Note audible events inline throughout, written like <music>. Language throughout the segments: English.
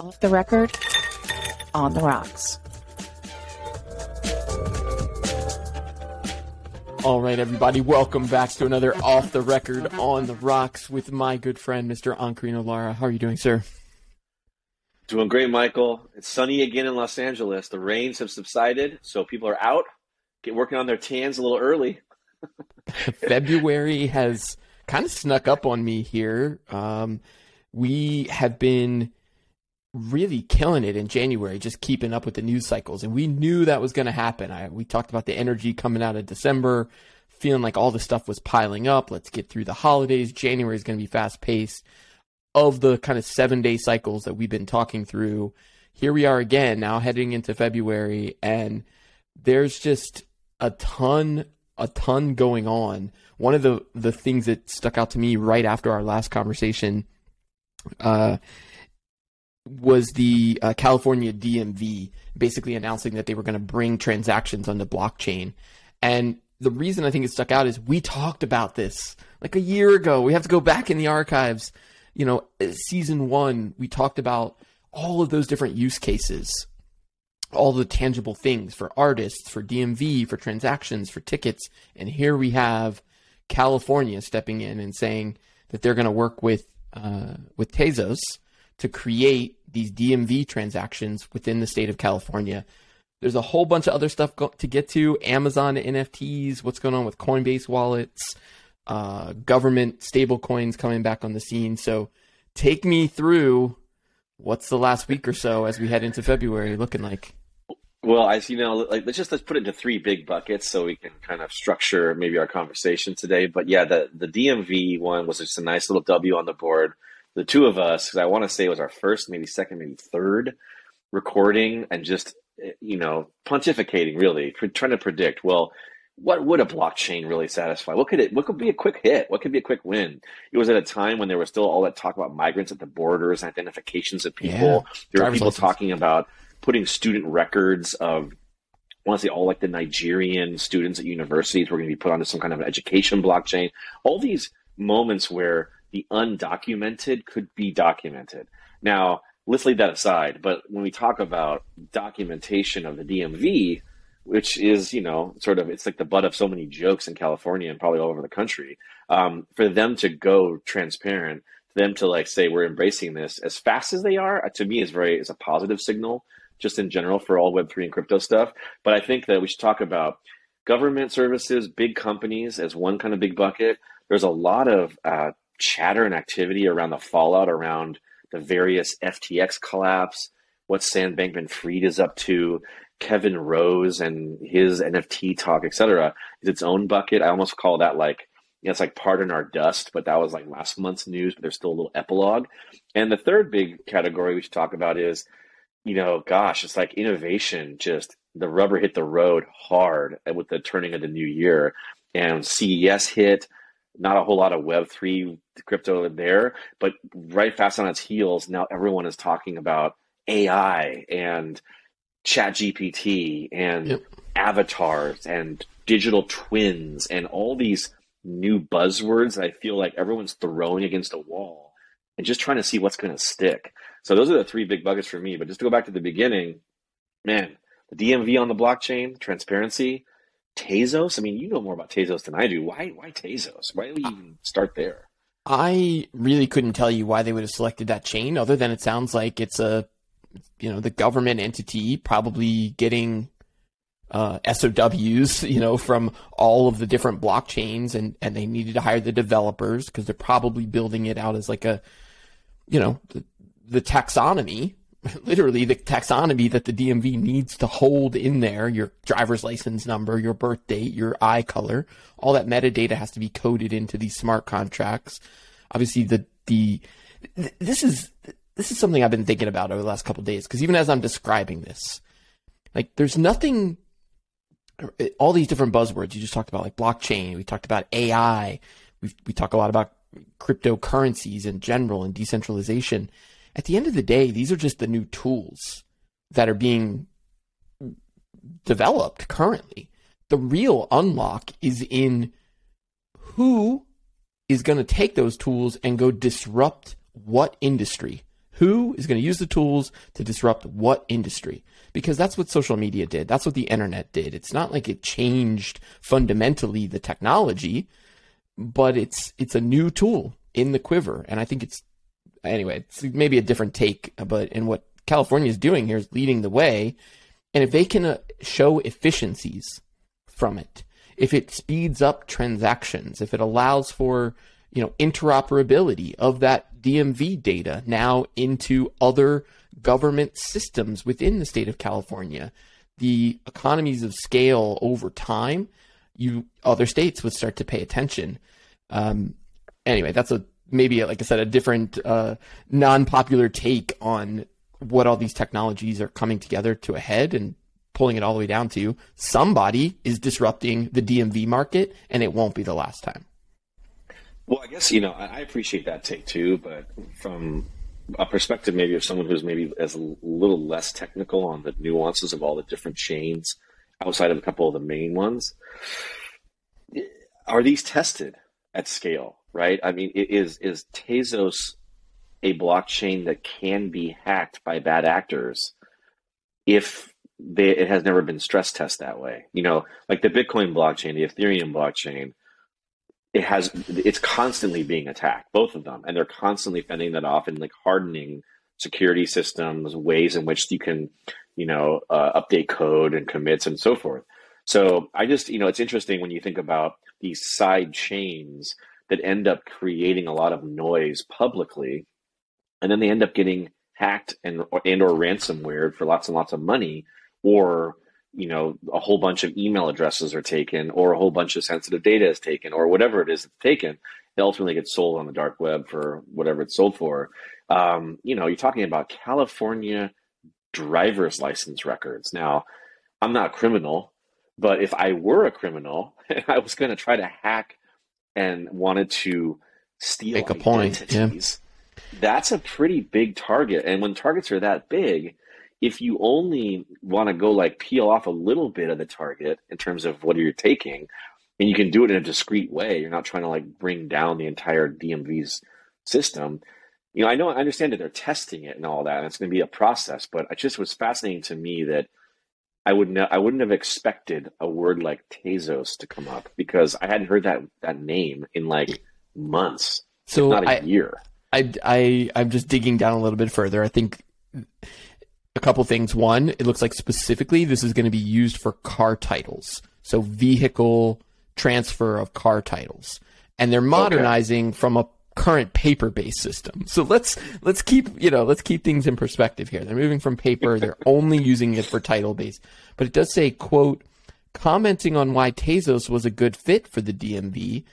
Off the record, on the rocks. All right, everybody, welcome back to another Off the Record on the Rocks with my good friend, Mr. Ankarino Lara. How are you doing, sir? Doing great, Michael. It's sunny again in Los Angeles. The rains have subsided, so people are out, get working on their tans a little early. <laughs> February has kind of snuck up on me here. Um, we have been really killing it in January, just keeping up with the news cycles. And we knew that was going to happen. I, we talked about the energy coming out of December, feeling like all the stuff was piling up. Let's get through the holidays. January is going to be fast paced. Of the kind of seven day cycles that we've been talking through, here we are again, now heading into February, and there's just a ton, a ton going on. One of the, the things that stuck out to me right after our last conversation, uh, was the uh, California DMV basically announcing that they were going to bring transactions onto blockchain. And the reason I think it stuck out is we talked about this like a year ago. We have to go back in the archives. You know, season one, we talked about all of those different use cases, all the tangible things for artists, for DMV, for transactions, for tickets. And here we have California stepping in and saying that they're going to work with uh, with Tezos to create these DMV transactions within the state of California. There's a whole bunch of other stuff go- to get to Amazon NFTs, what's going on with Coinbase wallets, uh, government stable coins coming back on the scene. So take me through what's the last week or so as we head into February looking like. Well, as you know, like let's just let's put it into three big buckets so we can kind of structure maybe our conversation today. But yeah, the the DMV one was just a nice little W on the board the two of us, because I want to say it was our first, maybe second, maybe third recording, and just you know pontificating really, trying to predict. Well, what would a blockchain really satisfy? What could it? What could be a quick hit? What could be a quick win? It was at a time when there was still all that talk about migrants at the borders, identifications of people. Yeah, there were people license. talking about putting student records of I want to say all like the Nigerian students at universities were going to be put onto some kind of an education blockchain. All these moments where the undocumented could be documented. Now, let's leave that aside. But when we talk about documentation of the DMV, which is, you know, sort of, it's like the butt of so many jokes in California and probably all over the country, um, for them to go transparent, for them to like say we're embracing this as fast as they are, to me is very is a positive signal, just in general for all Web three and crypto stuff. But I think that we should talk about government services, big companies as one kind of big bucket. There's a lot of uh, chatter and activity around the fallout around the various FTX collapse, what Sam Bankman Fried is up to, Kevin Rose and his NFT talk, etc., is its own bucket. I almost call that like, you know, it's like pardon our dust, but that was like last month's news, but there's still a little epilogue. And the third big category we should talk about is, you know, gosh, it's like innovation, just the rubber hit the road hard with the turning of the new year. And CES hit, not a whole lot of Web3 crypto there, but right fast on its heels, now everyone is talking about AI and chat GPT and yep. avatars and digital twins and all these new buzzwords that I feel like everyone's throwing against a wall and just trying to see what's going to stick. So those are the three big buckets for me. But just to go back to the beginning, man, the DMV on the blockchain, transparency, Tezos? I mean, you know more about Tezos than I do. Why why Tezos? Why do we even start there? I really couldn't tell you why they would have selected that chain, other than it sounds like it's a, you know, the government entity probably getting uh, SOWs, <laughs> you know, from all of the different blockchains, and and they needed to hire the developers because they're probably building it out as like a, you know, the, the taxonomy <laughs> literally the taxonomy that the DMV needs to hold in there your driver's license number, your birth date, your eye color. All that metadata has to be coded into these smart contracts. Obviously, the the this is this is something I've been thinking about over the last couple days because even as I'm describing this, like there's nothing. All these different buzzwords you just talked about, like blockchain. We talked about AI. We we talk a lot about cryptocurrencies in general and decentralization at the end of the day, these are just the new tools that are being developed currently. The real unlock is in who is going to take those tools and go disrupt what industry? Who is going to use the tools to disrupt what industry? Because that's what social media did. That's what the internet did. It's not like it changed fundamentally the technology, but it's it's a new tool in the quiver. And I think it's anyway, it's maybe a different take, but in what California is doing here is leading the way. And if they can uh, show efficiencies from it, if it speeds up transactions, if it allows for you know interoperability of that DMV data now into other government systems within the state of California, the economies of scale over time, you other states would start to pay attention. Um, anyway, that's a maybe like I said a different uh, non-popular take on what all these technologies are coming together to a head and pulling it all the way down to somebody is disrupting the DMV market, and it won't be the last time. Well, I guess you know I appreciate that take too, but from a perspective maybe of someone who's maybe as a little less technical on the nuances of all the different chains outside of a couple of the main ones, are these tested at scale? Right? I mean, is is Tezos a blockchain that can be hacked by bad actors if they, it has never been stress tested that way. You know, like the Bitcoin blockchain, the Ethereum blockchain, it has it's constantly being attacked, both of them, and they're constantly fending that off and like hardening security systems, ways in which you can, you know, uh, update code and commits and so forth. So I just, you know, it's interesting when you think about these side chains that end up creating a lot of noise publicly, and then they end up getting hacked and and or ransomware for lots and lots of money or you know a whole bunch of email addresses are taken or a whole bunch of sensitive data is taken or whatever it is that's taken it ultimately gets sold on the dark web for whatever it's sold for. Um, you know you're talking about california driver's license records. Now i'm not a criminal but if i were a criminal and <laughs> i was going to try to hack and wanted to steal Make a point, yeah. that's a pretty big target and when targets are that big if you only want to go like peel off a little bit of the target in terms of what you're taking, and you can do it in a discreet way, you're not trying to like bring down the entire DMV's system. You know, I know I understand that they're testing it and all that, and it's going to be a process. But it just was fascinating to me that I would not I wouldn't have expected a word like Tezos to come up because I hadn't heard that that name in like months, so not a I, year. I I I'm just digging down a little bit further. I think a couple things. One, it looks like specifically this is going to be used for car titles. So vehicle transfer of car titles. And they're modernizing okay. from a current paper-based system. So let's let's keep, you know, let's keep things in perspective here. They're moving from paper, they're <laughs> only using it for title-based. But it does say, quote, commenting on why Tezos was a good fit for the DMV.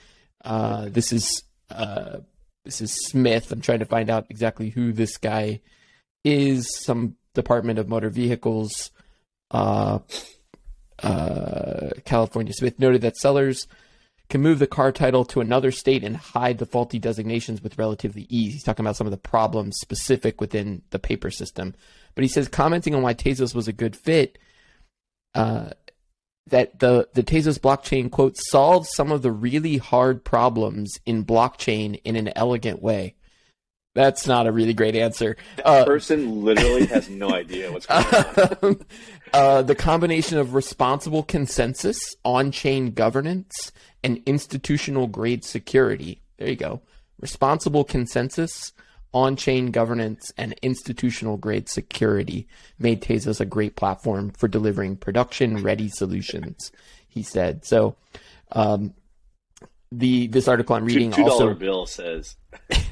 Uh, this is uh, this is Smith. I'm trying to find out exactly who this guy is. Some Department of Motor Vehicles, uh, uh, California. Smith noted that sellers can move the car title to another state and hide the faulty designations with relatively ease. He's talking about some of the problems specific within the paper system. But he says, commenting on why Tezos was a good fit, uh, that the, the Tezos blockchain, quote, solves some of the really hard problems in blockchain in an elegant way. That's not a really great answer. That uh, person literally has no <laughs> idea what's going on. uh, the combination of responsible consensus, on-chain governance, and institutional grade security. There you go. Responsible consensus, on-chain governance, and institutional grade security made Tezos a great platform for delivering production-ready solutions. He said so. Um, the this article I'm reading two, $2 also bill says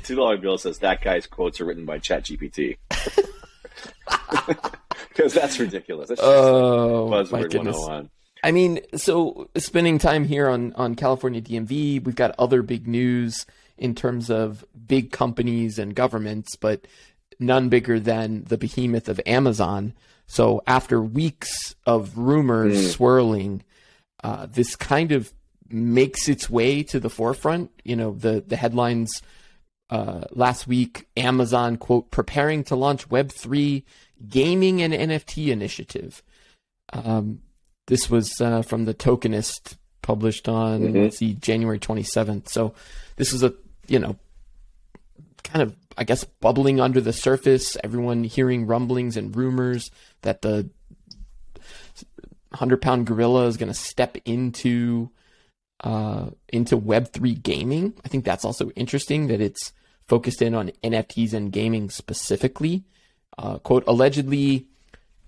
two dollar bill says that guy's quotes are written by ChatGPT. <laughs> Because that's ridiculous. That's oh, my goodness. I mean, so spending time here on on California DMV, we've got other big news in terms of big companies and governments, but none bigger than the behemoth of Amazon. So after weeks of rumors mm. swirling, uh, this kind of makes its way to the forefront. You know, the the headlines uh, last week: Amazon quote preparing to launch Web three gaming and NFT initiative. Um, this was uh, from the Tokenist, published on mm-hmm. let's see January twenty seventh. So this is a you know kind of I guess, bubbling under the surface. Everyone hearing rumblings and rumors that the hundred pound gorilla is going to step into uh, into Web three gaming. I think that's also interesting that it's focused in on NFTs and gaming specifically. Uh, quote allegedly,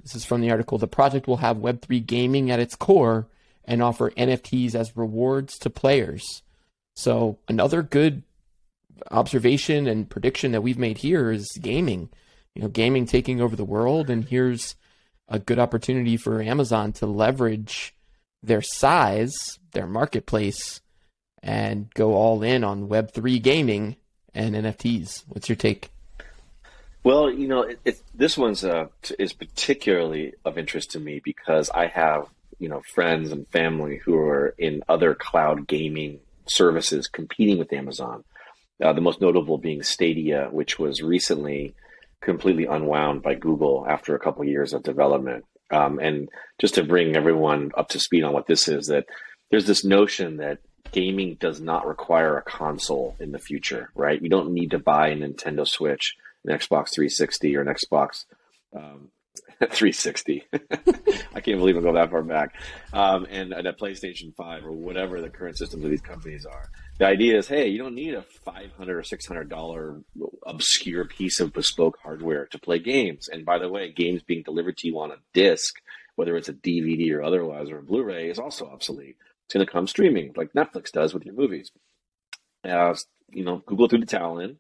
this is from the article. The project will have Web three gaming at its core and offer NFTs as rewards to players. So another good observation and prediction that we've made here is gaming. You know, gaming taking over the world, and here's a good opportunity for Amazon to leverage their size, their marketplace, and go all in on Web3 gaming and NFTs. What's your take? Well, you know, it, it, this one's uh, is particularly of interest to me because I have you know friends and family who are in other cloud gaming services competing with Amazon. Uh, the most notable being Stadia, which was recently completely unwound by Google after a couple years of development. Um, and just to bring everyone up to speed on what this is, that there's this notion that gaming does not require a console in the future, right? You don't need to buy a Nintendo Switch, an Xbox 360, or an Xbox um, <laughs> 360. <laughs> I can't believe I go that far back. Um, and, and a PlayStation 5 or whatever the current systems of these companies are. The idea is, hey, you don't need a 500 or 600 dollar obscure piece of bespoke hardware to play games. And by the way, games being delivered to you on a disc, whether it's a DVD or otherwise or a Blu-ray, is also obsolete. It's going to come streaming like Netflix does with your movies. Uh, you know, Google threw the towel in.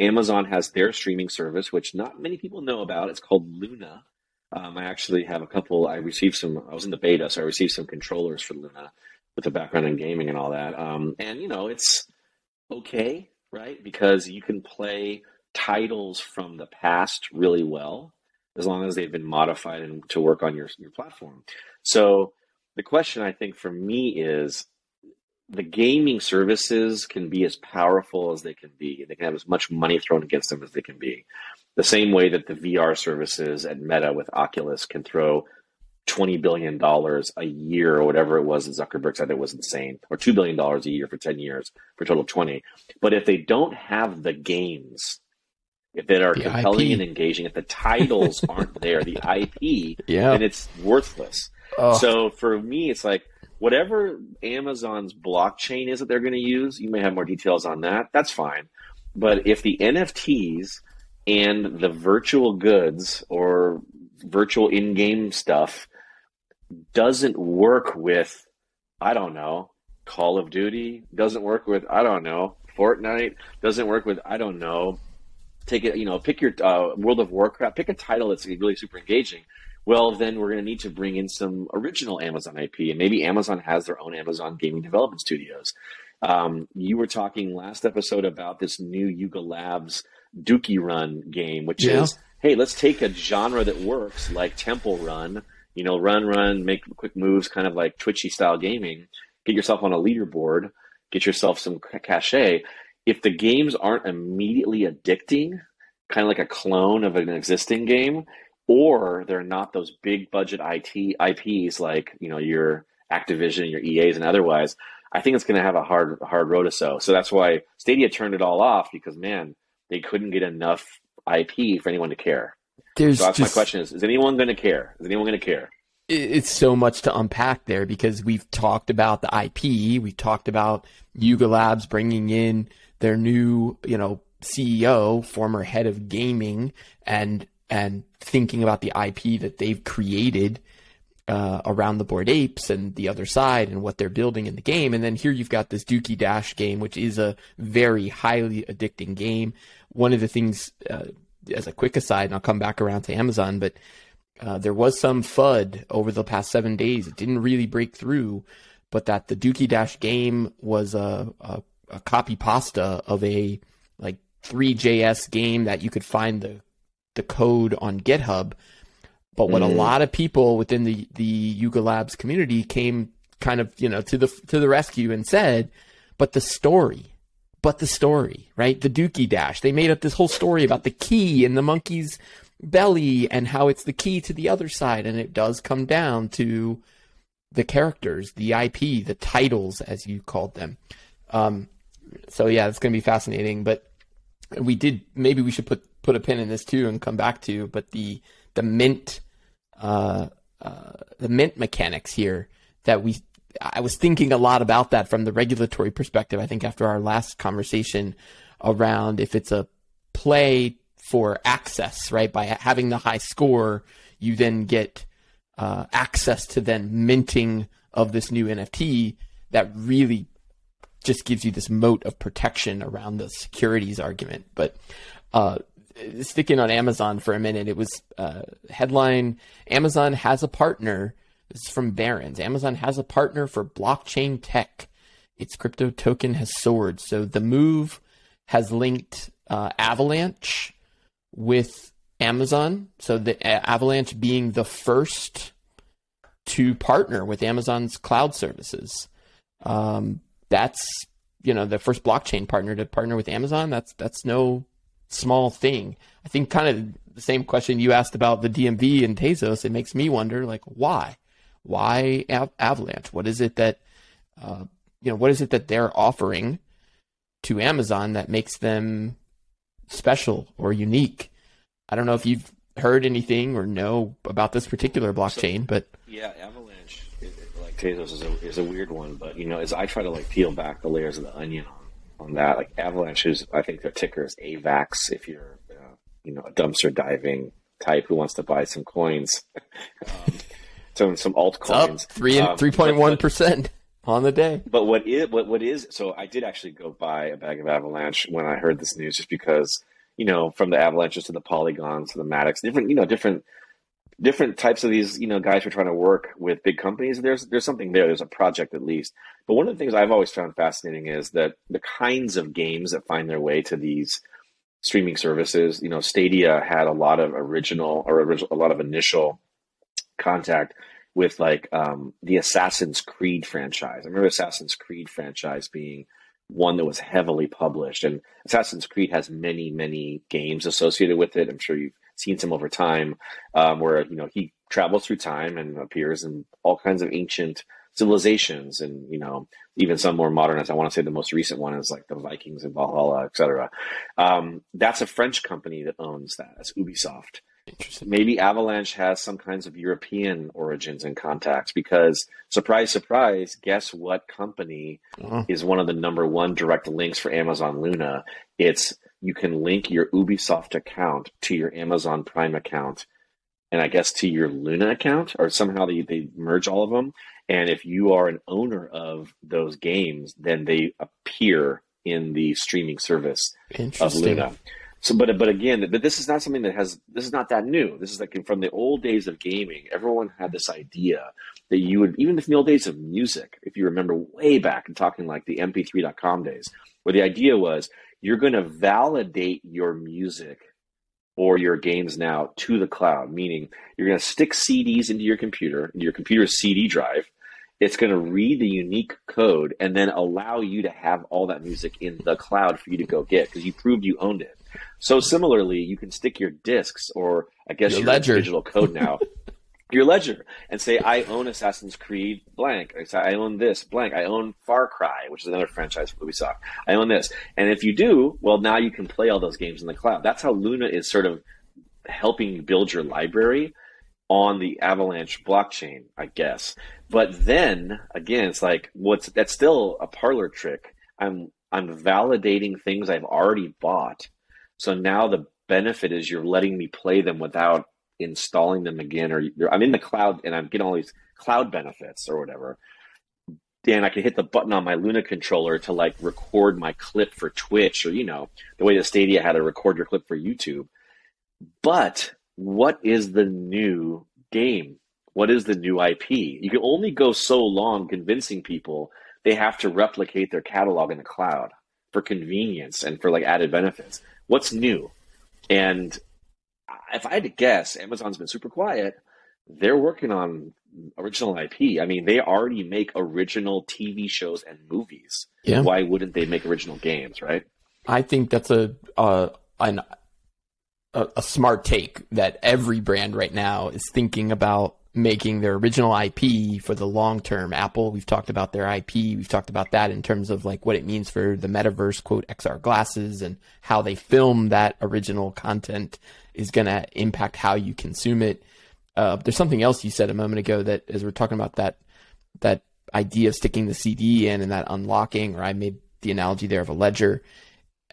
Amazon has their streaming service, which not many people know about. It's called Luna. Um, I actually have a couple. I received some. I was in the beta, so I received some controllers for Luna with a background in gaming and all that. Um, and you know, it's okay, right? Because you can play titles from the past really well as long as they've been modified and to work on your your platform. So the question I think for me is the gaming services can be as powerful as they can be. They can have as much money thrown against them as they can be. The same way that the VR services at Meta with Oculus can throw $20 billion a year or whatever it was that Zuckerberg said it was insane, or $2 billion a year for 10 years for a total of 20. But if they don't have the games, if they are the compelling IP. and engaging, if the titles <laughs> aren't there, the IP, yeah. then it's worthless. Oh. So for me, it's like whatever Amazon's blockchain is that they're going to use, you may have more details on that. That's fine. But if the NFTs and the virtual goods or virtual in game stuff doesn't work with, I don't know, Call of Duty, doesn't work with, I don't know, Fortnite, doesn't work with, I don't know, take it, you know, pick your uh, World of Warcraft, pick a title that's really super engaging well, then we're going to need to bring in some original Amazon IP, and maybe Amazon has their own Amazon gaming development studios. Um, you were talking last episode about this new Yuga Labs Dookie Run game, which yeah. is hey, let's take a genre that works like Temple Run, you know, run, run, make quick moves, kind of like Twitchy style gaming. Get yourself on a leaderboard, get yourself some cachet. If the games aren't immediately addicting, kind of like a clone of an existing game, or they're not those big budget IT IPs like you know your Activision, your EAs, and otherwise. I think it's going to have a hard hard road to sow. So that's why Stadia turned it all off because man, they couldn't get enough IP for anyone to care. There's so that's just, my question: is is anyone going to care? Is anyone going to care? It's so much to unpack there because we've talked about the IP, we've talked about Yuga Labs bringing in their new, you know, CEO, former head of gaming, and and thinking about the IP that they've created uh, around the Bored Apes and the other side and what they're building in the game. And then here you've got this Dookie Dash game, which is a very highly addicting game. One of the things, uh, as a quick aside, and I'll come back around to Amazon, but uh, there was some FUD over the past seven days. It didn't really break through, but that the Dookie Dash game was a, a, a copy pasta of a like three.js game that you could find the the code on GitHub. But what mm. a lot of people within the the Yuga Labs community came kind of you know to the to the rescue and said, but the story, but the story, right? The Dookie Dash. They made up this whole story about the key in the monkey's belly and how it's the key to the other side, and it does come down to the characters, the IP, the titles, as you called them. Um, so yeah, it's going to be fascinating. But we did maybe we should put put a pin in this too and come back to, but the the mint uh, uh, the mint mechanics here that we I was thinking a lot about that from the regulatory perspective. I think after our last conversation around if it's a play for access, right? By having the high score, you then get uh, access to then minting of this new NFT that really just gives you this moat of protection around the securities argument. But uh, sticking on Amazon for a minute, it was uh, headline Amazon has a partner. This is from Barron's. Amazon has a partner for blockchain tech. Its crypto token has soared. So the move has linked uh, Avalanche with Amazon. So the uh, Avalanche being the first to partner with Amazon's cloud services. Um, that's you know the first blockchain partner to partner with Amazon. That's that's no small thing. I think kind of the same question you asked about the DMV and Tezos. It makes me wonder like why, why Av- Avalanche? What is it that uh, you know? What is it that they're offering to Amazon that makes them special or unique? I don't know if you've heard anything or know about this particular blockchain, so, but yeah, Avalanche, it, it, like Tezos, is a is a weird one. But you know, as I try to like peel back the layers of the onion on on that, like Avalanche is, I think their ticker is AVAX. If you're, uh, you know, a dumpster diving type who wants to buy some coins, <laughs> um, some some altcoins, up three um, three point one percent on the day. But what is what what is so? I did actually go buy a bag of Avalanche when I heard this news, just because you know, from the avalanches to the polygons to the Maddox, different, you know, different different types of these, you know, guys who are trying to work with big companies. There's there's something there. There's a project at least. But one of the things I've always found fascinating is that the kinds of games that find their way to these streaming services. You know, Stadia had a lot of original or original, a lot of initial contact with like um, the Assassin's Creed franchise. I remember Assassin's Creed franchise being one that was heavily published. And Assassin's Creed has many, many games associated with it. I'm sure you've seen some over time, um, where you know he travels through time and appears in all kinds of ancient civilizations, and you know even some more modern. As I want to say, the most recent one is like the Vikings in Valhalla, etc. Um, that's a French company that owns that. It's Ubisoft. Maybe Avalanche has some kinds of European origins and contacts because, surprise, surprise, guess what company uh-huh. is one of the number one direct links for Amazon Luna? It's you can link your Ubisoft account to your Amazon Prime account and I guess to your Luna account, or somehow they, they merge all of them. And if you are an owner of those games, then they appear in the streaming service of Luna. So, but but again, but this is not something that has. This is not that new. This is like from the old days of gaming. Everyone had this idea that you would, even in the old days of music, if you remember way back and talking like the MP3.com days, where the idea was you're going to validate your music or your games now to the cloud, meaning you're going to stick CDs into your computer, into your computer's CD drive. It's going to read the unique code and then allow you to have all that music in the cloud for you to go get because you proved you owned it. So similarly, you can stick your discs or I guess your, your digital code now, <laughs> your ledger, and say, I own Assassin's Creed blank. I own this blank. I own Far Cry, which is another franchise from Ubisoft. I own this. And if you do, well, now you can play all those games in the cloud. That's how Luna is sort of helping you build your library on the Avalanche blockchain, I guess. But then again, it's like what's that's still a parlor trick. I'm I'm validating things I've already bought so now the benefit is you're letting me play them without installing them again, or I'm in the cloud and I'm getting all these cloud benefits or whatever. Dan, I can hit the button on my Luna controller to like record my clip for Twitch or, you know, the way the Stadia had to record your clip for YouTube. But what is the new game? What is the new IP? You can only go so long convincing people they have to replicate their catalog in the cloud for convenience and for like added benefits what's new? And if I had to guess, Amazon's been super quiet. They're working on original IP. I mean, they already make original TV shows and movies. Yeah. Why wouldn't they make original games, right? I think that's a uh, an a, a smart take that every brand right now is thinking about making their original IP for the long term. Apple, we've talked about their IP. We've talked about that in terms of like what it means for the metaverse, quote, XR glasses and how they film that original content is going to impact how you consume it. Uh, there's something else you said a moment ago that as we're talking about that, that idea of sticking the CD in and that unlocking, or I made the analogy there of a ledger,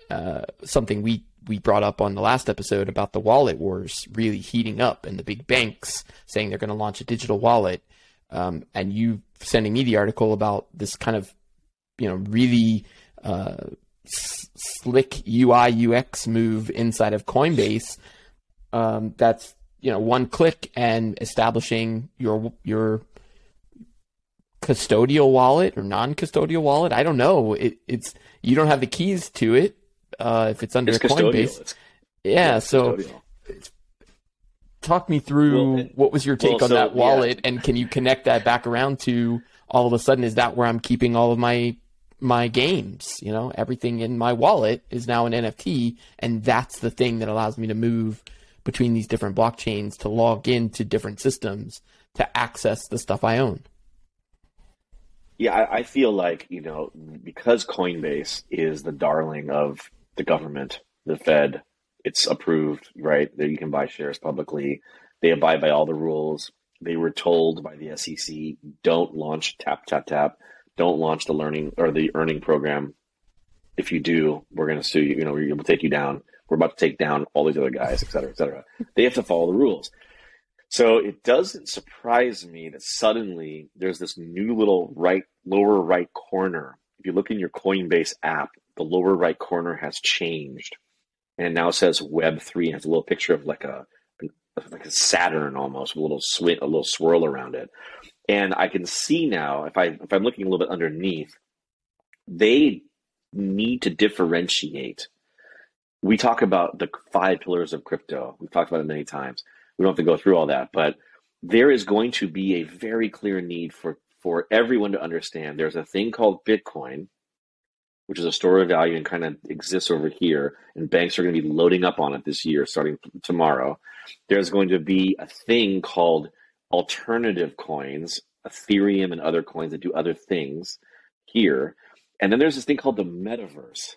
uh, something we we brought up on the last episode about the wallet wars really heating up and the big banks saying they're going to launch a digital wallet. Um, and you sending me the article about this kind of, you know, really uh, s- slick UI UX move inside of Coinbase. Um, that's you know one click and establishing your your custodial wallet or non-custodial wallet. I don't know. It, it's you don't have the keys to it uh, if it's under It's Coinbase. It's, yeah, it's so talk me through Well, what was your take well, on so, that yeah. wallet and can you connect that back around to all of a sudden is that where I'm keeping all of my my games, you know, everything in my wallet is now an NFT and that's the thing that allows me to move between these different blockchains to log into different systems to access the stuff I own. Yeah, I, I feel like, you know, because Coinbase is the darling of the government, the Fed, it's approved, right? That you can buy shares publicly. They abide by all the rules. They were told by the SEC, don't launch tap tap tap, don't launch the learning or the earning program. If you do, we're going to sue you. You know, to take you down. We're about to take down all these other guys, et cetera, et cetera. They have to follow the rules. So it doesn't surprise me that suddenly there's this new little right lower right corner. If you look in your Coinbase app, the lower right corner has changed, and it now says Web three and has a little picture of like a like a Saturn almost, with a little swing, a little swirl around it. And I can see now if I if I'm looking a little bit underneath, they need to differentiate. We talk about the five pillars of crypto. We've talked about it many times we don't have to go through all that, but there is going to be a very clear need for for everyone to understand. There's a thing called Bitcoin, which is a store of value and kind of exists over here, and banks are going to be loading up on it this year, starting tomorrow. There's going to be a thing called alternative coins, Ethereum and other coins that do other things here, and then there's this thing called the metaverse.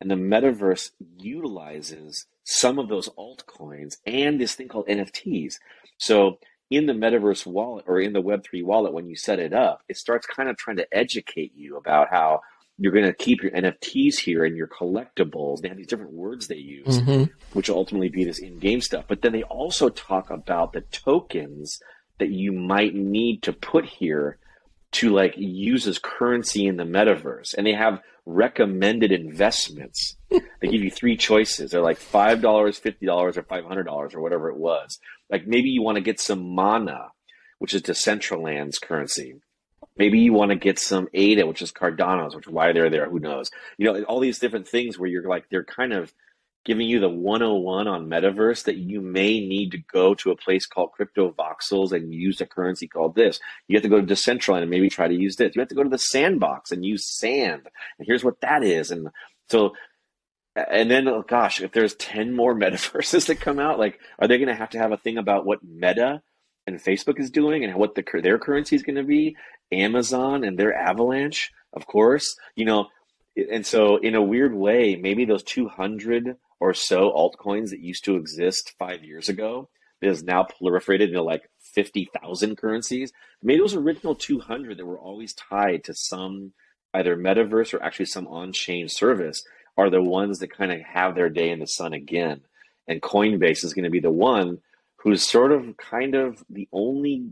And the metaverse utilizes some of those altcoins and this thing called NFTs. So in the metaverse wallet or in the Web3 wallet, when you set it up, it starts kind of trying to educate you about how you're going to keep your NFTs here and your collectibles. They have these different words they use, mm-hmm. which will ultimately be this in game stuff. But then they also talk about the tokens that you might need to put here to like use as currency in the metaverse. And they have recommended investments. they give you three choices. They're like $5, $50, or $500 or whatever it was. Like maybe you want to get some mana, which is Decentraland's currency. Maybe you want to get some ADA, which is Cardano's, which why they're there, who knows? You know, all these different things where you're like, they're kind of giving you the 101 on metaverse that you may need to go to a place called Cryptovoxels and use a currency called this. You have to go to decentraland and maybe try to use this. You have to go to the sandbox and use sand. And here's what that is. And so and then oh gosh if there's 10 more <laughs> metaverses that come out like are they going to have to have a thing about what meta and facebook is doing and what the, their currency is going to be? Amazon and their avalanche of course. You know and so in a weird way maybe those 200 or so altcoins that used to exist five years ago that is now proliferated into like 50,000 currencies. Maybe those original 200 that were always tied to some either metaverse or actually some on chain service are the ones that kind of have their day in the sun again. And Coinbase is going to be the one who's sort of kind of the only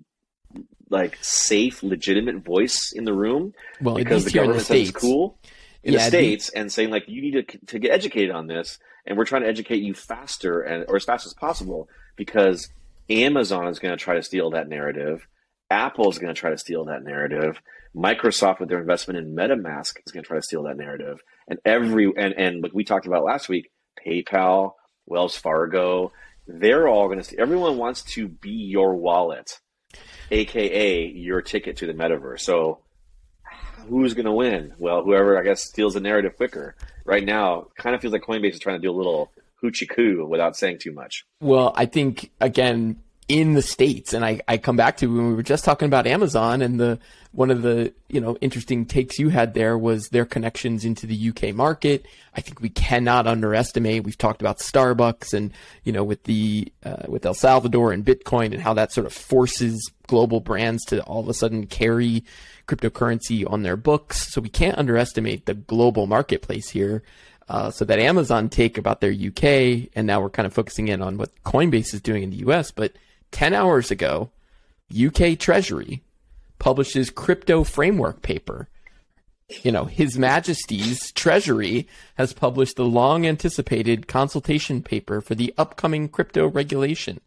like safe, legitimate voice in the room Well, because the in the government says it's cool in Yeah, the the- states and saying like you need to to get educated on this and we're trying to educate you faster and or as fast as possible because Amazon is going to try to steal that narrative. Apple is going to try to steal that narrative. Microsoft with their investment in MetaMask is going to try to steal that narrative. And every and and like we talked about last week PayPal Wells Fargo they're all going to everyone wants to be your wallet aka your ticket to the metaverse. So who's going to win? Well, whoever I guess steals the narrative quicker. Right now, kind of feels like Coinbase is trying to do a little hoochie coo without saying too much. Well, I think again, in the states. And I, I come back to when we were just talking about Amazon and the one of the you know interesting takes you had there was their connections into the UK market. I think we cannot underestimate. We've talked about Starbucks and you know with the uh, with El Salvador and Bitcoin and how that sort of forces global brands to all of a sudden carry cryptocurrency on their books. So we can't underestimate the global marketplace here. Uh, so that Amazon take about their UK, and now we're kind of focusing in on what Coinbase is doing in the US. But 10 hours ago, UK Treasury publishes crypto framework paper. You know, His Majesty's Treasury has published the long anticipated consultation paper for the upcoming crypto regulation.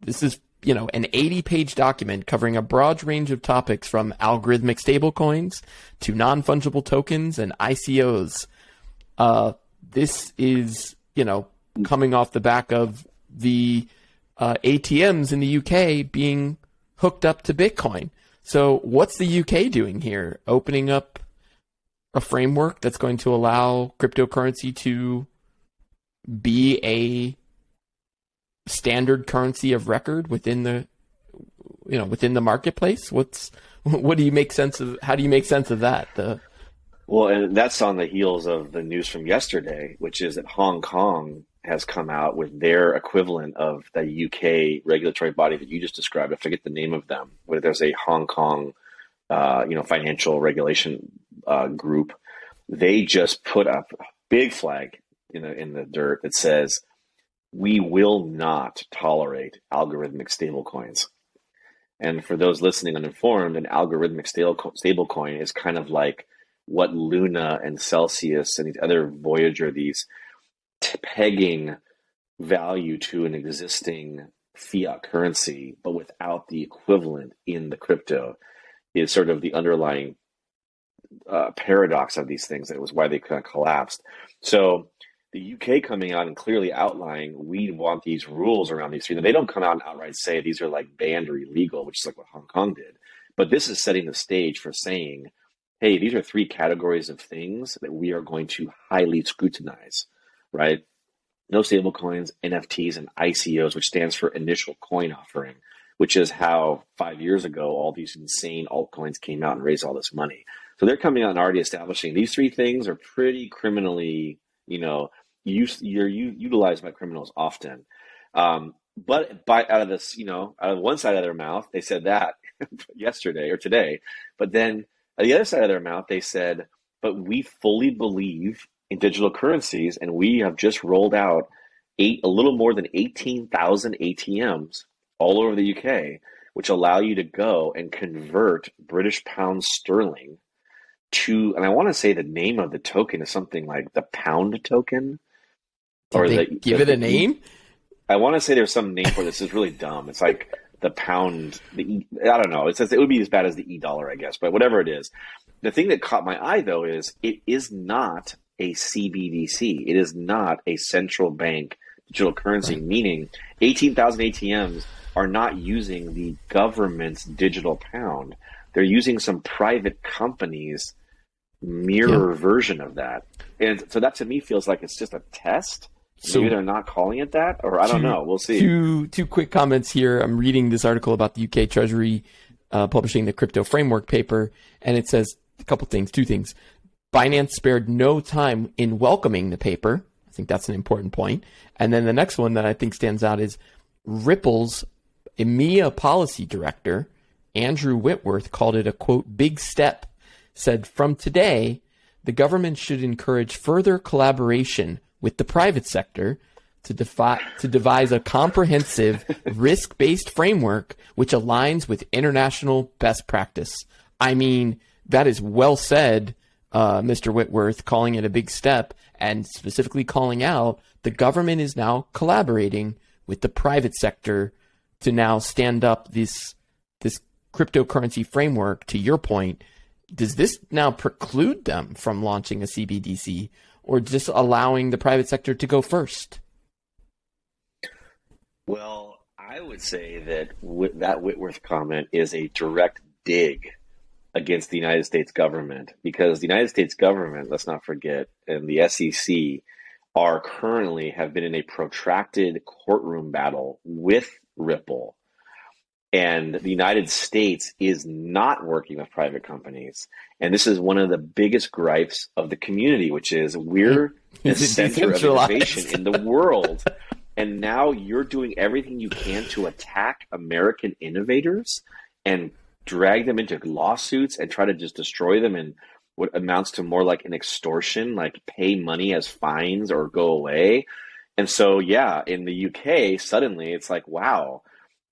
This is, you know, an 80 page document covering a broad range of topics from algorithmic stablecoins to non fungible tokens and ICOs. Uh, this is, you know, coming off the back of the uh, ATMs in the UK being hooked up to Bitcoin. So, what's the UK doing here? Opening up a framework that's going to allow cryptocurrency to be a standard currency of record within the you know within the marketplace what's <laughs> what do you make sense of how do you make sense of that the well and that's on the heels of the news from yesterday which is that hong kong has come out with their equivalent of the UK regulatory body that you just described. I forget the name of them, where there's a Hong Kong, uh, you know, financial regulation uh, group. They just put up a big flag in the in the dirt that says we will not tolerate algorithmic stablecoins. And for those listening uninformed, an algorithmic stablecoin is kind of like what Luna and Celsius and these other Voyager, these pegging value to an existing fiat currency, but without the equivalent in the crypto, is sort of the underlying uh, paradox of these things. That was why they kind of collapsed. So the UK coming out and clearly outlining we want these rules around these three. They don't come out and outright say these are like banned or illegal, which is like what Hong Kong did. But this is setting the stage for saying, hey, these are three categories of things that we are going to highly scrutinize right? No stable coins, NFTs, and ICOs, which stands for initial coin offering, which is how five years ago all these insane altcoins came out and raised all this money. So they're coming out and already establishing these three things are pretty criminally, you know, use, you're utilized by criminals often. Um, but by out of this, you know, out of one side of their mouth, they said that <laughs> yesterday or today. But then on the other side of their mouth, they said, but we fully believe in digital currencies, and we have just rolled out eight, a little more than 18,000 ATMs all over the UK, which allow you to go and convert British pounds sterling to, and I want to say the name of the token is something like the pound token. Did or the, give the, it a name? I want to say there's some name for this. It's really dumb. It's like the pound. The e, I don't know. It says it would be as bad as the e dollar, I guess, but whatever it is. The thing that caught my eye though is it is not a CBDC. It is not a central bank digital currency, meaning 18,000 ATMs are not using the government's digital pound. They're using some private companies mirror yeah. version of that. And so that to me feels like it's just a test. So Maybe they're not calling it that, or I don't know. We'll see. Two two quick comments here. I'm reading this article about the UK Treasury uh, publishing the crypto framework paper, and it says a couple things, two things. Binance spared no time in welcoming the paper. I think that's an important point. And then the next one that I think stands out is Ripple's EMEA policy director, Andrew Whitworth, called it a quote, big step, said from today, the government should encourage further collaboration with the private sector to, defi- to devise a comprehensive <laughs> risk based framework which aligns with international best practice. I mean, that is well said uh, Mr. Whitworth, calling it a big step and specifically calling out the government is now collaborating with the private sector to now stand up this this cryptocurrency framework. To your point, does this now preclude them from launching a CBDC or just allowing the private sector to go first? Well, I would say that that Whitworth comment is a direct dig against the United States government because the United States government, let's not forget, and the SEC are currently have been in a protracted courtroom battle with Ripple. And the United States is not working with private companies. And this is one of the biggest gripes of the community, which is we're <laughs> the center of innovation in the world. and now you're doing everything you can to attack American innovators and drag them into lawsuits and try to just destroy them and what amounts to more like an extortion, like pay money as fines or go away. And so, yeah, in the UK, suddenly it's like, wow,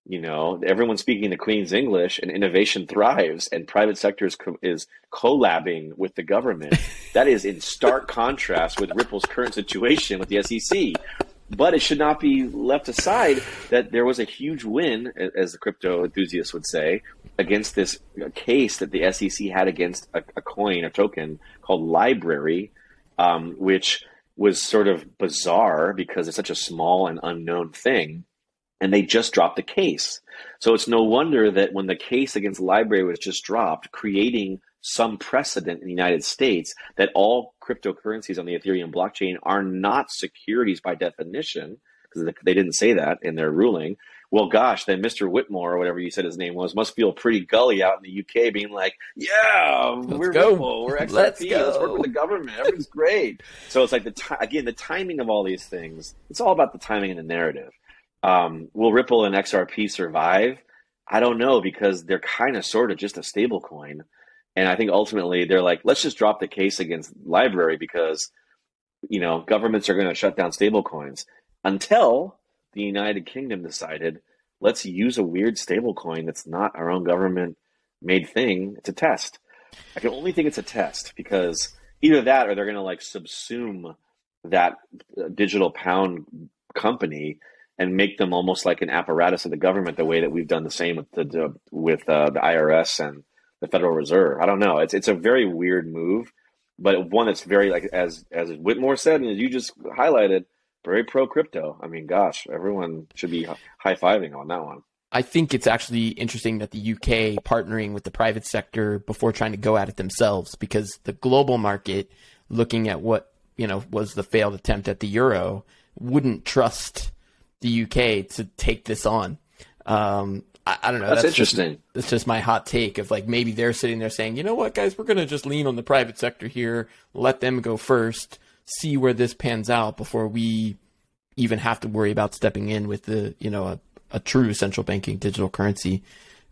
you know, everyone's speaking the Queen's English and innovation thrives and private sector is, co- is collabing with the government. <laughs> that is in stark contrast with Ripple's current situation with the SEC. But it should not be left aside that there was a huge win, as the crypto enthusiasts would say, against this case that the SEC had against a, a coin, a token called LBRY, um, which was sort of bizarre because it's such a small and unknown thing. And they just dropped the case. So it's no wonder that when the case against LBRY was just dropped, creating some precedent in the United States that all cryptocurrencies on the Ethereum blockchain are not securities by definition, because they didn't say that in their ruling well, gosh, then Mr. Whitmore or whatever you said his name was must feel pretty gully out in the UK, being like, "Yeah, let's we're go. Ripple, we're XRP, let's, let's, work with the government, everything's great." <laughs> so it's like the t- again the timing of all these things. It's all about the timing and the narrative. Um, will Ripple and XRP survive? I don't know because they're kind of sort of just a stable coin. And I think ultimately they're like, let's just drop the case against LBRY because, you know, governments are going to shut down stable coins until the United Kingdom decided let's use a weird stablecoin that's not our own government made thing It's a test. I can only think it's a test because either that or they're going to like subsume that uh, digital pound company and make them almost like an apparatus of the government, the way that we've done the same with the with uh, the IRS and the Federal Reserve. I don't know. It's it's a very weird move, but one that's very like as as Whitmore said and as you just highlighted, very pro crypto. I mean, gosh, everyone should be high fiving on that one. I think it's actually interesting that the UK partnering with the private sector before trying to go at it themselves because the global market, looking at what you know was the failed attempt at the euro, wouldn't trust the UK to take this on. Um, I, I, don't know. That's, that's interesting. Just, that's just my hot take of like maybe they're sitting there saying, you know what, guys, we're going to just lean on the private sector here, let them go first see where this pans out before we even have to worry about stepping in with the you know a, a true central banking digital currency.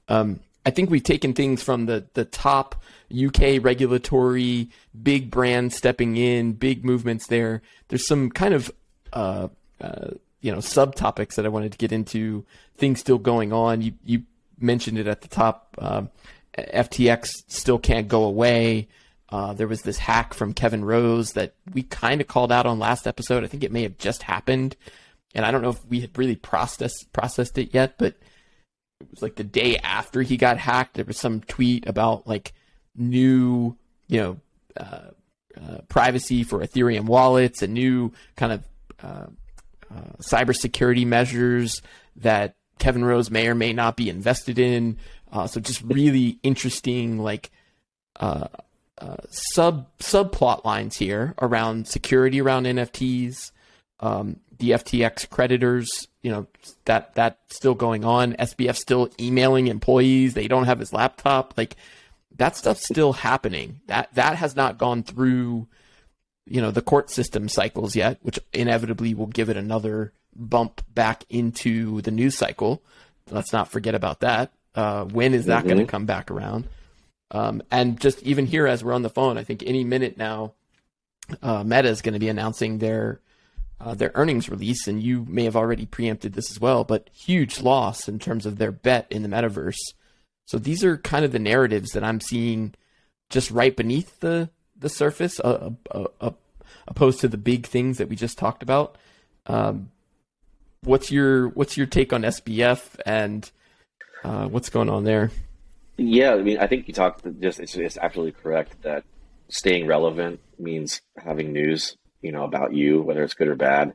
Um, I think we've taken things from the the top UK regulatory big brands stepping in, big movements there. There's some kind of uh, uh, you know subtopics that I wanted to get into. Things still going on. You you mentioned it at the top. Um, FTX still can't go away. Uh, there was this hack from Kevin Rose that we kind of called out on last episode. I think it may have just happened, and I don't know if we had really processed processed it yet. But it was like the day after he got hacked. There was some tweet about like new, you know, uh, uh, privacy for Ethereum wallets and new kind of uh, uh, cybersecurity measures that Kevin Rose may or may not be invested in. Uh, so just really interesting, like uh, sub subplot lines here around security around NFTs, um, the FTX creditors. You know that that's still going on. SBF still emailing employees. They don't have his laptop. Like that stuff's still happening. That that has not gone through, you know, the court system cycles yet, which inevitably will give it another bump back into the news cycle. Let's not forget about that. Uh, when is that mm-hmm. going to come back around? Um, and just even here, as we're on the phone, I think any minute now, uh, Meta is going to be announcing their uh, their earnings release, and you may have already preempted this as well. But huge loss in terms of their bet in the metaverse. So these are kind of the narratives that I'm seeing just right beneath the the surface, uh, uh, uh opposed to the big things that we just talked about. Um, what's your what's your take on SBF and uh, what's going on there? Yeah, I mean, I think you talked just it's, it's absolutely correct that staying relevant means having news, you know, about you, whether it's good or bad.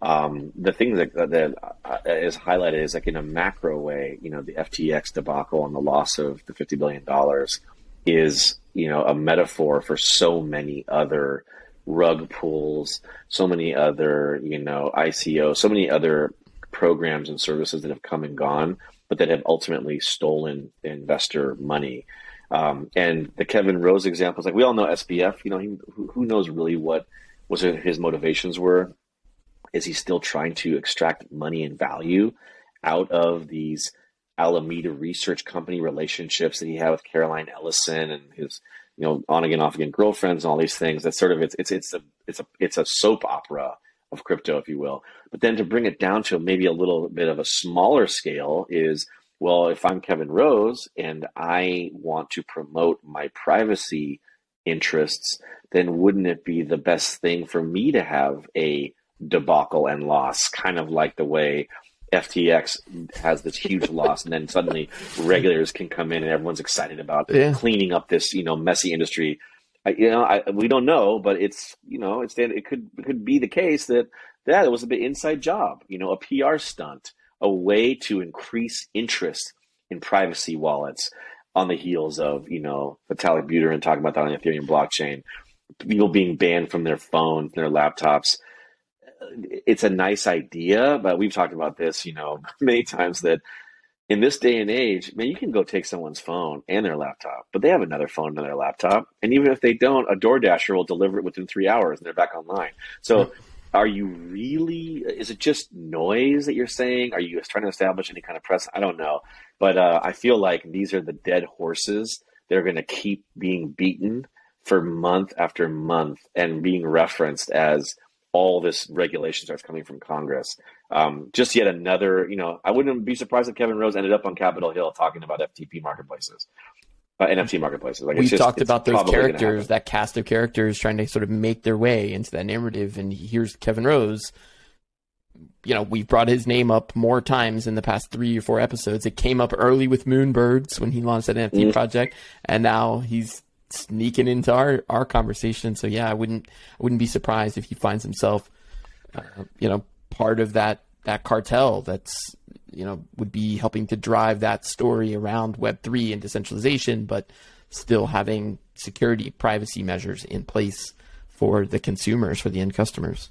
Um, the thing that that uh, highlighted is like in a macro way, you know, the FTX debacle and the loss of the fifty billion dollars is you know a metaphor for so many other rug pulls, so many other you know ICO, so many other programs and services that have come and gone, but that have ultimately stolen investor money. Um, and the Kevin Rose example is like we all know SBF. You know, he, who, knows really what was his motivations were? Is he still trying to extract money and value out of these Alameda Research Company relationships that he had with Caroline Ellison and his you know on again off again girlfriends and all these things? That's sort of it's it's it's a it's a it's a soap opera of crypto, if you will. But then to bring it down to maybe a little bit of a smaller scale is well, if I'm Kevin Rose and I want to promote my privacy interests, then wouldn't it be the best thing for me to have a debacle and loss, kind of like the way FTX has this huge <laughs> loss, and then suddenly regulators can come in and everyone's excited about yeah. cleaning up this you know messy industry. I, you know, I, we don't know, but it's you know it's it could it could be the case that that was a bit inside job, you know, a PR stunt, a way to increase interest in privacy wallets on the heels of you know Vitalik Buterin talking about that on the Ethereum blockchain, people being banned from their phones, their laptops. It's a nice idea, but we've talked about this, you know, <laughs> many times that in this day and age, man, you can go take someone's phone and their laptop, but they have another phone and their laptop. And even if they don't, a DoorDasher will deliver it within three hours and they're back online. So are you really, is it just noise that you're saying? Are you trying to establish any kind of press? I don't know. But uh, I feel like these are the dead horses. They're going to keep being beaten for month after month and being referenced as all this regulation starts coming from Congress. Um, just yet another, you know, I wouldn't be surprised if Kevin Rose ended up on Capitol Hill talking about FTP marketplaces. Uh, NFT marketplaces. Like We've just, talked about those characters, that cast of characters trying to sort of make their way into that narrative. And here's Kevin Rose. You know, we've brought his name up more times in the past three or four episodes. It came up early with Moonbirds when he launched that NFT mm. project, and now he's sneaking into our our conversation. So yeah, I wouldn't I wouldn't be surprised if he finds himself, uh, you know, part of that that cartel that's you know would be helping to drive that story around Web three and decentralization, but still having security privacy measures in place for the consumers for the end customers.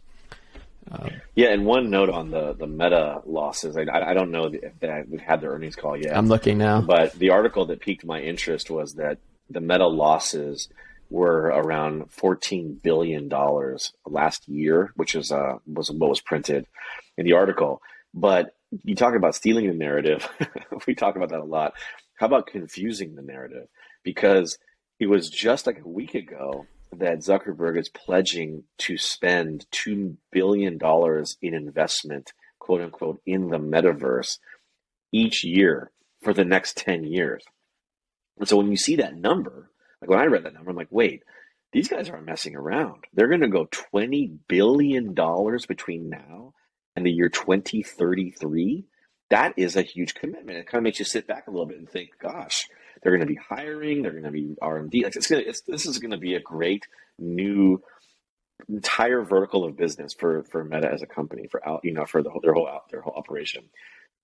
Um, yeah, and one note on the the Meta losses. I, I don't know if they, we've had their earnings call yet. I'm looking now, but the article that piqued my interest was that the Meta losses were around fourteen billion dollars last year, which is uh, was what was printed in the article. But you talk about stealing the narrative. <laughs> we talk about that a lot. How about confusing the narrative? Because it was just like a week ago that Zuckerberg is pledging to spend two billion dollars in investment, quote unquote, in the metaverse each year for the next ten years. And so when you see that number, like when I read that number, I'm like, wait, these guys aren't messing around. They're going to go $20 billion between now and the year 2033. That is a huge commitment. It kind of makes you sit back a little bit and think, gosh, they're going to be hiring. They're going to be R and D. Like it's going to, it's, this is going to be a great new entire vertical of business for for Meta as a company for out you know for the, their whole their whole operation.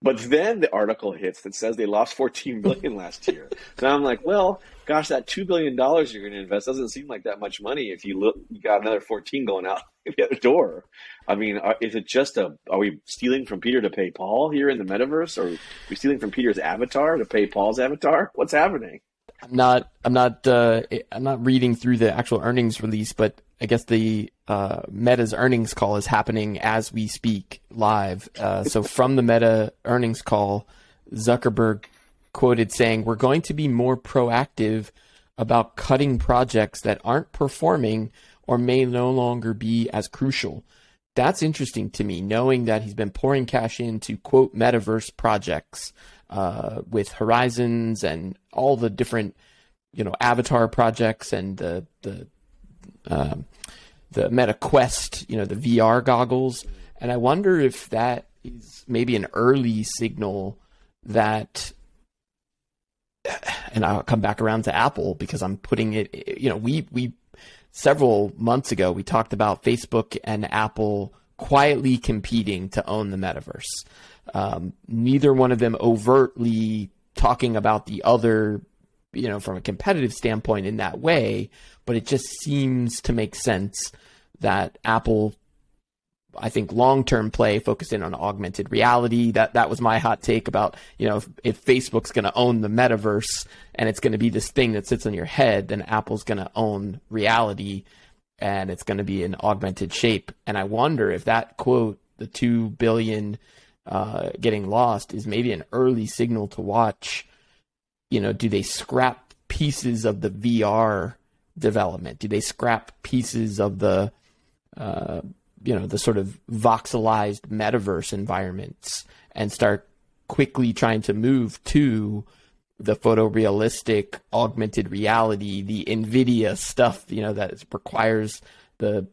But then the article hits that says they lost 14 <laughs> billion last year. so I'm like, well, gosh, that two billion dollars you're going to invest doesn't seem like that much money if you look, you got another 14 going out <laughs> the other door. I mean, are, is it just a? Are we stealing from Peter to pay Paul here in the metaverse, or are we stealing from Peter's avatar to pay Paul's avatar? What's happening? I'm not. I'm not. Uh, I'm not reading through the actual earnings release, but I guess the uh, Meta's earnings call is happening as we speak live. Uh, so from the Meta earnings call, Zuckerberg quoted saying, "We're going to be more proactive about cutting projects that aren't performing or may no longer be as crucial." That's interesting to me, knowing that he's been pouring cash into quote metaverse projects uh, with Horizons and all the different, you know, avatar projects and the the um, the Meta Quest, you know, the VR goggles, and I wonder if that is maybe an early signal that. And I'll come back around to Apple because I'm putting it. You know, we we several months ago we talked about Facebook and Apple quietly competing to own the metaverse. Um, neither one of them overtly talking about the other you know, from a competitive standpoint in that way, but it just seems to make sense that Apple I think long term play focused in on augmented reality. That that was my hot take about you know if, if Facebook's going to own the metaverse and it's going to be this thing that sits on your head, then Apple's going to own reality and it's going to be an augmented shape. And I wonder if that quote, the two billion uh, getting lost, is maybe an early signal to watch. You know, do they scrap pieces of the VR development? Do they scrap pieces of the uh, you know the sort of voxelized metaverse environments and start quickly trying to move to the photorealistic augmented reality, the NVIDIA stuff, you know, that requires the,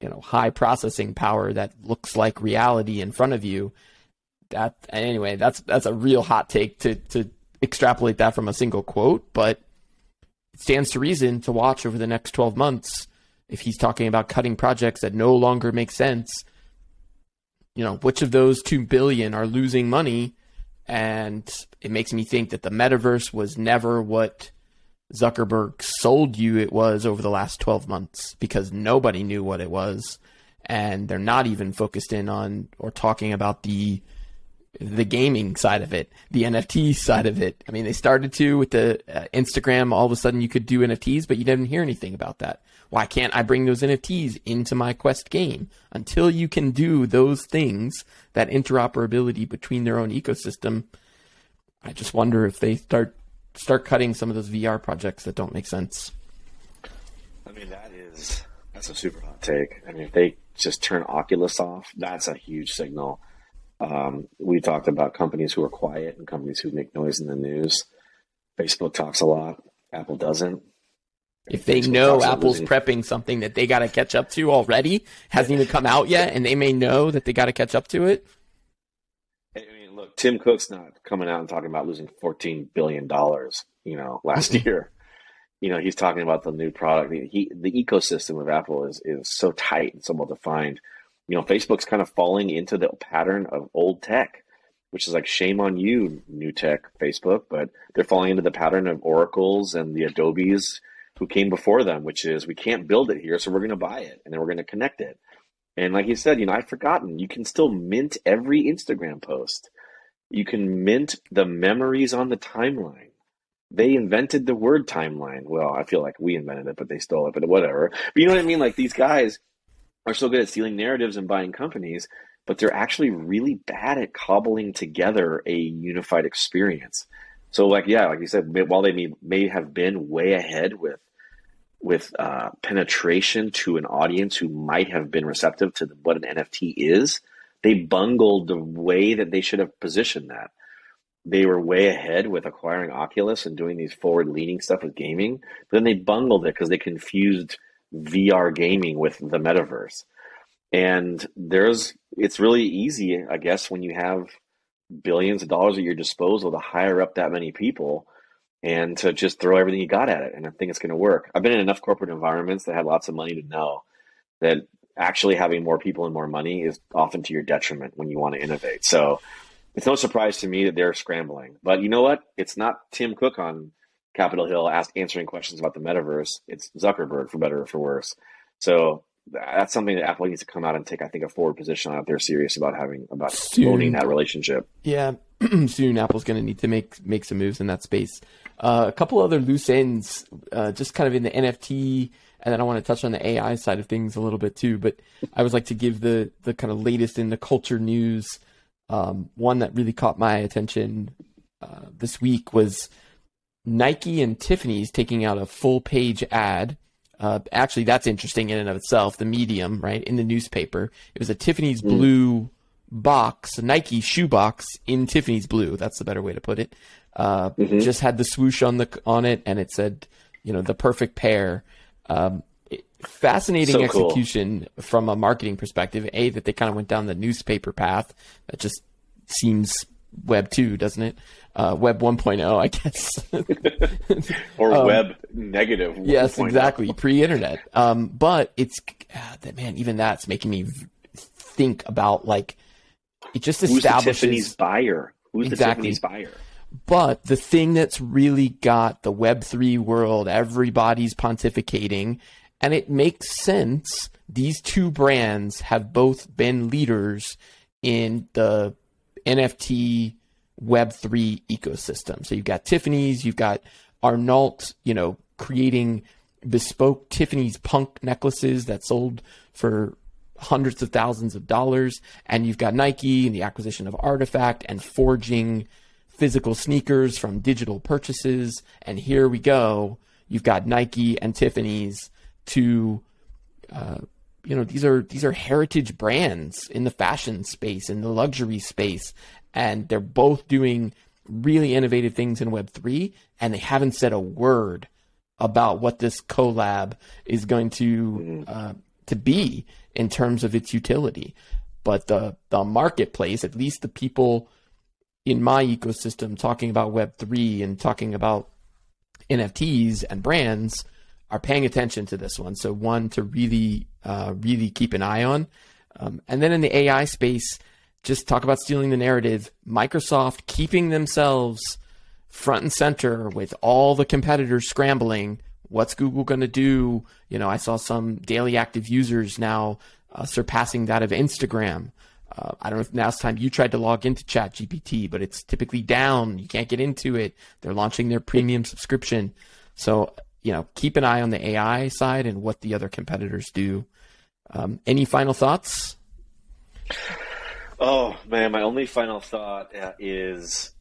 you know, high processing power that looks like reality in front of you. That anyway, that's that's a real hot take to to extrapolate that from a single quote, but it stands to reason to watch over the next 12 months if he's talking about cutting projects that no longer make sense. You know, which of those 2 billion are losing money and it makes me think that the metaverse was never what Zuckerberg sold you it was over the last 12 months because nobody knew what it was and they're not even focused in on or talking about the the gaming side of it, the NFT side of it. I mean, they started to with the uh, Instagram. All of a sudden, you could do NFTs, but you didn't hear anything about that. Why can't I bring those NFTs into my Quest game? Until you can do those things, that interoperability between their own ecosystem, I just wonder if they start start cutting some of those VR projects that don't make sense. I mean, that is that's a super hot take. I mean, if they just turn Oculus off, that's a huge signal. Um, we talked about companies who are quiet and companies who make noise in the news. Facebook talks a lot. Apple doesn't if they know Apple's prepping something that they got to catch up to already, hasn't even come out yet, and they may know that they got to catch up to it. I mean, look, Tim Cook's not coming out and talking about losing fourteen billion dollars. You know, <laughs> last year. You know, he's talking about the new product. He, the ecosystem of Apple is is so tight and so well defined. You know, Facebook's kind of falling into the pattern of old tech, which is like shame on you, new tech, Facebook. But they're falling into the pattern of Oracles and the Adobes who came before them, which is we can't build it here, so we're going to buy it and then we're going to connect it. And like you said, you know, I've forgotten you can still mint every Instagram post. You can mint the memories on the timeline. They invented the word timeline. Well, I feel like we invented it, but they stole it, but whatever. But you know what I mean? Like these guys are so good at stealing narratives and buying companies, but they're actually really bad at cobbling together a unified experience. So, like, yeah, like you said, while they may, may have been way ahead with with uh, penetration to an audience who might have been receptive to what an NFT is, they bungled the way that they should have positioned that. They were way ahead with acquiring Oculus and doing these forward leaning stuff with gaming, but then they bungled it because they confused VR gaming with the metaverse. And there's, it's really easy, I guess, when you have billions of dollars at your disposal to hire up that many people and to just throw everything you got at it. And I think it's going to work. I've been in enough corporate environments that have lots of money to know that actually having more people and more money is often to your detriment when you want to innovate. So it's no surprise to me that they're scrambling. But you know what? It's not Tim Cook on Capitol Hill ask, answering questions about the metaverse. It's Zuckerberg, for better or for worse. So that's something that Apple needs to come out and take, I think, a forward position on if they're serious about having about soon, owning that relationship. Yeah, <clears throat> soon Apple's going to need to make make some moves in that space. Uh, a couple other loose ends, uh, just kind of in the NFT, and then I want to touch on the AI side of things a little bit too. But I always like to give the the kind of latest in the culture news. Um, one that really caught my attention uh, this week was Nike and Tiffany's taking out a full page ad uh, actually, that's interesting in and of itself. The medium, right, in the newspaper, it was a Tiffany's mm. blue box, a Nike shoe box in Tiffany's blue. That's the better way to put it. Uh, mm-hmm. Just had the swoosh on the on it, and it said, you know, the perfect pair. Um, fascinating so execution cool. from a marketing perspective. A that they kind of went down the newspaper path. That just seems Web two, doesn't it? Uh, Web 1.0, I guess. <laughs> or um, Web negative. 1. Yes, exactly. Pre-internet. Um, but it's uh, that man. Even that's making me think about like it just establishes Who's the Tiffany's buyer. Who's exactly. the Tiffany's buyer? But the thing that's really got the Web3 world, everybody's pontificating, and it makes sense these two brands have both been leaders in the NFT Web3 ecosystem. So you've got Tiffany's, you've got Arnault, you know, creating bespoke Tiffany's punk necklaces that sold for hundreds of thousands of dollars. And you've got Nike and the acquisition of RTFKT and forging physical sneakers from digital purchases. And here we go. You've got Nike and Tiffany's to, uh, you know, these are these are heritage brands in the fashion space, in the luxury space, and they're both doing really innovative things in Web three, and they haven't said a word about what this collab is going to uh, to be in terms of its utility. But the the marketplace, at least the people in my ecosystem talking about Web three and talking about NFTs and brands, are paying attention to this one. So one to really uh, really keep an eye on, um, and then in the AI space, just talk about stealing the narrative. Microsoft keeping themselves front and center with all the competitors scrambling. What's Google going to do? You know, I saw some daily active users now uh, surpassing that of Instagram. Uh, I don't know if last time you tried to log into ChatGPT, but it's typically down. You can't get into it. They're launching their premium subscription. So, you know, keep an eye on the AI side and what the other competitors do. Um, any final thoughts? Oh, man, my only final thought uh, is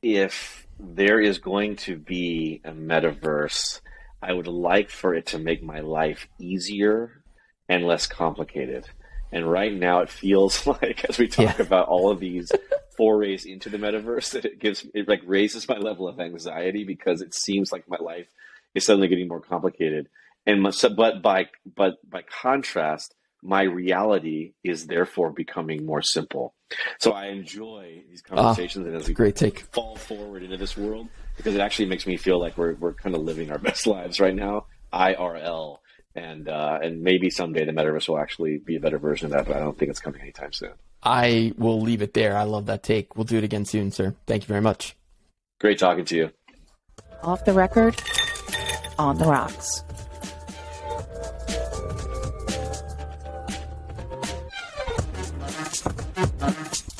if there is going to be a metaverse, I would like for it to make my life easier and less complicated. And right now, it feels <laughs> like, as we talk yeah. about all of these <laughs> forays into the metaverse, that it gives it like raises my level of anxiety because it seems like my life is suddenly getting more complicated. And but by but by contrast, my reality is therefore becoming more simple. So I enjoy these ah, conversations, and as we great take. fall forward into this world, because it actually makes me feel like we're we're kind of living our <laughs> best lives right now, IRL, and uh, and maybe someday the metaverse will actually be a better version of that, but I don't think it's coming anytime soon. I will leave it there. I love that take. We'll do it again soon, sir. Thank you very much. Great talking to you. Off the record, on the rocks.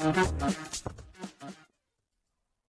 Uh-huh.